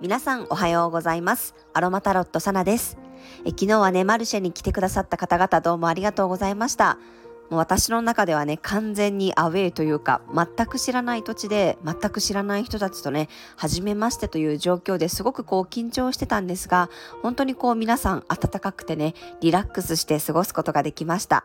皆さんおはようございます。アロマタロットサナです。え昨日はね、マルシェに来てくださった方々どうもありがとうございました。もう私の中ではね、完全にアウェイというか、全く知らない土地で、全く知らない人たちとね、初めましてという状況ですごくこう緊張してたんですが、本当にこう皆さん温かくてね、リラックスして過ごすことができました。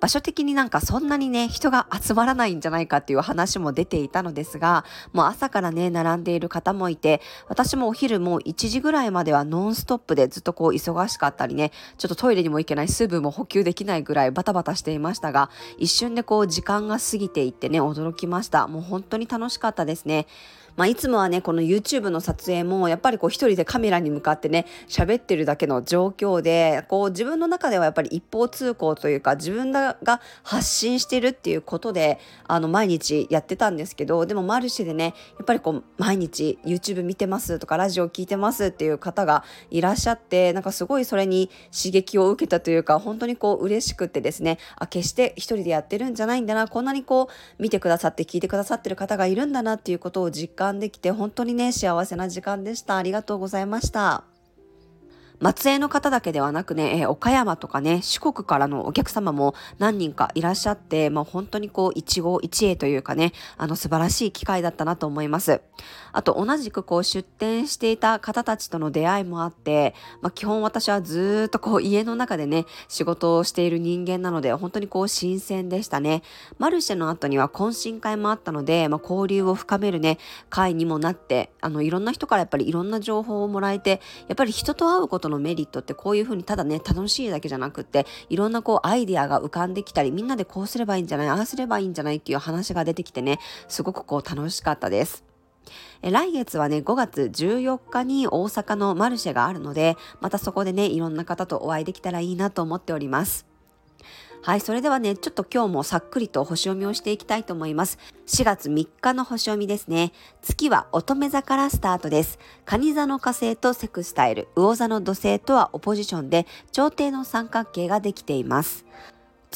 場所的になんかそんなにね、人が集まらないんじゃないかっていう話も出ていたのですが、もう朝からね、並んでいる方もいて、私もお昼もう1時ぐらいまではノンストップでずっとこう忙しかったりね、ちょっとトイレにも行けない水分も補給できないぐらいバタバタしていましたが、一瞬でこう時間が過ぎていってね、驚きました。もう本当に楽しかったですね。まあ、いつもはね、この YouTube の撮影も、やっぱりこう一人でカメラに向かってね、喋ってるだけの状況で、こう自分の中ではやっぱり一方通行というか、自分が発信してるっていうことで、あの、毎日やってたんですけど、でもマルシェでね、やっぱりこう、毎日 YouTube 見てますとか、ラジオ聞いてますっていう方がいらっしゃって、なんかすごいそれに刺激を受けたというか、本当にこう嬉しくてですね、あ、決して一人でやってるんじゃないんだな、こんなにこう、見てくださって聞いてくださってる方がいるんだなっていうことを実感間できて本当にね、幸せな時間でした。ありがとうございました。松江の方だけではなくね、えー、岡山とかね、四国からのお客様も何人かいらっしゃって、まあ、本当にこう、一期一会というかね、あの素晴らしい機会だったなと思います。あと、同じくこう、出店していた方たちとの出会いもあって、まあ、基本私はずっとこう、家の中でね、仕事をしている人間なので、本当にこう、新鮮でしたね。マルシェの後には懇親会もあったので、まあ、交流を深めるね、会にもなって、あの、いろんな人からやっぱりいろんな情報をもらえて、やっぱり人と会うことのメリットってこういうふうにただね、楽しいだけじゃなくって、いろんなこうアイデアが浮かんできたり、みんなでこうすればいいんじゃないああすればいいんじゃないっていう話が出てきてね、すごくこう楽しかったです。来月はね、5月14日に大阪のマルシェがあるので、またそこでね、いろんな方とお会いできたらいいなと思っております。はい、それではね、ちょっと今日もさっくりと星読みをしていきたいと思います。4月3日の星読みですね。月は乙女座からスタートです。蟹座の火星とセクスタイル、魚座の土星とはオポジションで、朝廷の三角形ができています。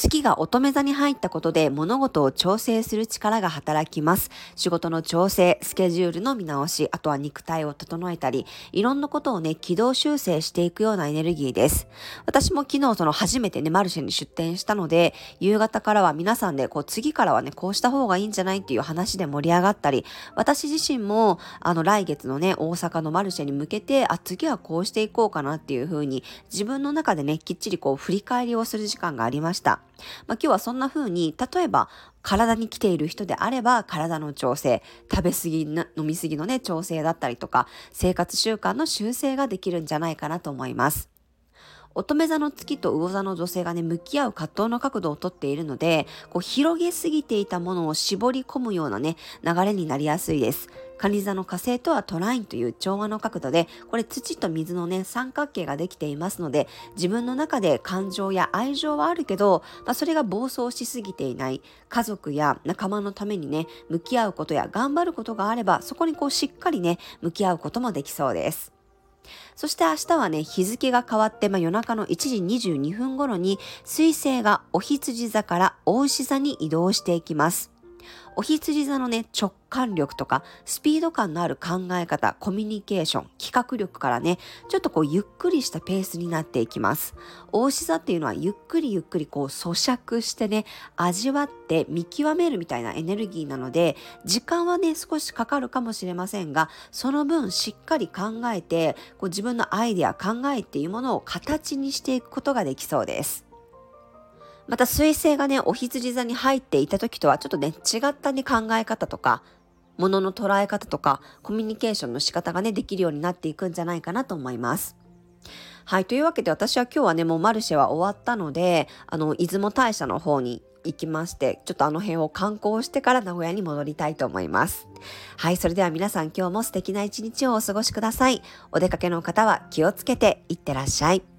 月が乙女座に入ったことで物事を調整する力が働きます。仕事の調整、スケジュールの見直し、あとは肉体を整えたり、いろんなことをね、軌道修正していくようなエネルギーです。私も昨日その初めてね、マルシェに出店したので、夕方からは皆さんで、こう次からはね、こうした方がいいんじゃないっていう話で盛り上がったり、私自身も、あの来月のね、大阪のマルシェに向けて、あ、次はこうしていこうかなっていう風に、自分の中でね、きっちりこう振り返りをする時間がありました。まあ、今日はそんな風に、例えば体に来ている人であれば体の調整、食べ過ぎ飲み過ぎのね、調整だったりとか、生活習慣の修正ができるんじゃないかなと思います。乙女座の月と魚座の女性がね、向き合う葛藤の角度をとっているので、こう広げすぎていたものを絞り込むようなね、流れになりやすいです。蟹座の火星とはトラインという調和の角度で、これ土と水のね、三角形ができていますので、自分の中で感情や愛情はあるけど、まあ、それが暴走しすぎていない、家族や仲間のためにね、向き合うことや頑張ることがあれば、そこにこうしっかりね、向き合うこともできそうです。そして明日はね、日付が変わって、まあ、夜中の1時22分頃に、水星がお羊座から大牛座に移動していきます。お羊座のね、直感力とか、スピード感のある考え方、コミュニケーション、企画力からね、ちょっとこう、ゆっくりしたペースになっていきます。大牛座っていうのは、ゆっくりゆっくりこう、咀嚼してね、味わって見極めるみたいなエネルギーなので、時間はね、少しかかるかもしれませんが、その分しっかり考えて、こう自分のアイデア、考えっていうものを形にしていくことができそうです。また水星がね、お羊座に入っていた時とはちょっとね、違ったね、考え方とか、ものの捉え方とか、コミュニケーションの仕方がね、できるようになっていくんじゃないかなと思います。はい。というわけで私は今日はね、もうマルシェは終わったので、あの、出雲大社の方に行きまして、ちょっとあの辺を観光してから名古屋に戻りたいと思います。はい。それでは皆さん今日も素敵な一日をお過ごしください。お出かけの方は気をつけていってらっしゃい。